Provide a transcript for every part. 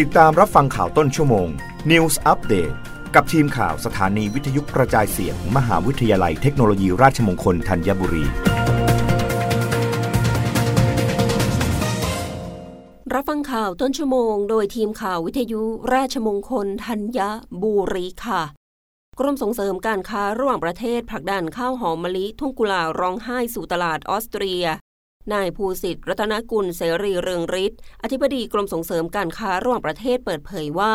ติดตามรับฟังข่าวต้นชั่วโมง News Update กับทีมข่าวสถานีวิทยุกระจายเสียงมมหาวิทยาลัยเทคโนโลยีราชมงคลธัญบุรี รับฟังข่าวต้นชั่วโมง โดยทีมข่าววิทยุราชมงคลธัญบุรีค่ะ กรมส่งเสริมการค้าระหว่างประเทศผลักดันข้าวหอมมะลิทุ่งกุลาร้องไห้สู่ตลาดออสเตรีย นายภูสิทธิ์รัตนกุลเสรีเรืองฤทธิ์อธิบดีกรมส่งเสริมการค้าระหว่างประเทศเปิดเผยว่า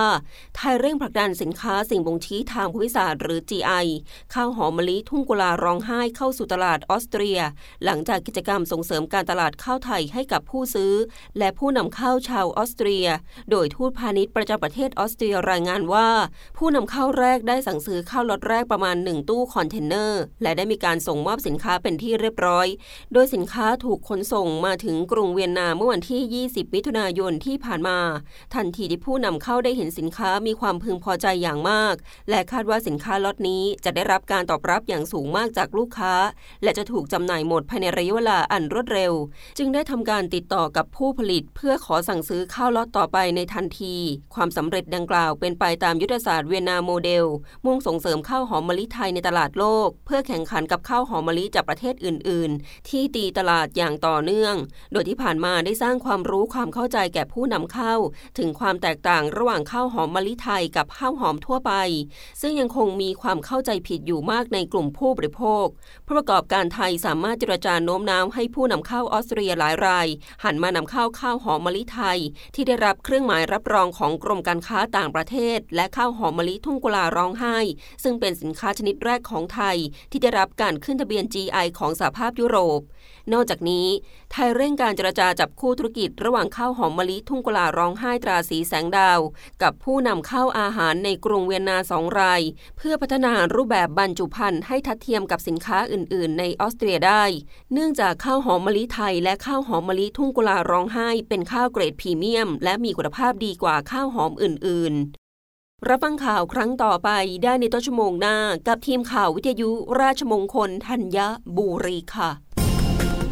ไทยเร่งผลักดันสินค้าสิ่งบ่งชี้ทางภูมิศาสตร์หรือ GI ข้าวหอมมะลิทุ่งกุลาร้องไห้เข้าสู่ตลาดออสเตรีย หลังจากกิจกรรมส่งเสริมการตลาดข้าวไทยให้กับผู้ซื้อ และผู้นำเข้าชาวออสเตรีย โดยทูตพาณิชย์ประจำประเทศออสเตรียรายงานว่า ผู้นำเข้าแรกได้สั่งซื้อข้าวล็อตแรกประมาณ 1 ตู้คอนเทนเนอร์และได้มีการส่งมอบสินค้าเป็นที่เรียบร้อย โดยสินค้าถูกขนส่งมาถึงงกรุงเวียนนาเมื่อวันที่ 20 มิถุนายนที่ผ่านมา ทันทีที่ผู้นำเข้าได้เห็นสินค้ามีความพึงพอใจอย่างมาก และคาดว่าสินค้าล็อตนี้จะได้รับการตอบรับอย่างสูงมากจากลูกค้า และจะถูกจำหน่ายหมดภายในระยะเวลาอันรวดเร็ว จึงได้ทำการติดต่อกับผู้ผลิต เพื่อขอสั่งซื้อข้าวล็อตต่อไปในทันที ความสำเร็จดังกล่าวเป็นไปตามยุทธศาสตร์เวียนนาโมเดล มุ่งส่งเสริมข้าวหอมมะลิไทยในตลาดโลก เพื่อแข่งขันกับข้าวหอมมะลิจากประเทศอื่น ๆ ที่ตีตลาดอย่างต่อเนื่อง โดยที่ผ่านมาได้สร้างความรู้ความเข้าใจแก่ผู้นำเข้า ถึงความแตกต่างระหว่างข้าวหอมมะลิไทยกับข้าวหอมทั่วไป ซึ่งยังคงมีความเข้าใจผิดอยู่มากในกลุ่มผู้บริโภคผู้ประกอบการไทยสามารถเจรจาโน้มน้าวให้ผู้นำเข้าออสเตรียหลายราย หันมานำเข้าข้าวหอมมะลิไทย ที่ได้รับเครื่องหมายรับรองของกรมการค้าต่างประเทศ และข้าวหอมมะลิทุ่งกุลาร้องไห้ ซึ่งเป็นสินค้าชนิดแรกของไทย ที่ได้รับการขึ้นทะเบียน GI ของสหภาพยุโรป นอกจากนี้ไทยเร่งการเจรจาจับคู่ธุรกิจระหว่างข้าวหอมมะลิทุ่งกุลาร้องไห้ตราสีแสงดาว กับผู้นำเข้าอาหารในกรุงเวียนนาสองราย เพื่อพัฒนารูปแบบบรรจุภัณฑ์ให้ทัดเทียมกับสินค้าอื่น ๆ ในออสเตรียได้ เนื่องจากข้าวหอมมะลิไทย และข้าวหอมมะลิทุ่งกุลาร้องไห้ เป็นข้าวเกรดพรีเมียม และมีคุณภาพดีกว่าข้าวหอมอื่น ๆรับฟังข่าวครั้งต่อไปได้ในต้นชั่วโมงหน้า กับทีมข่าววิทยุราชมงคลธัญบุรีค่ะ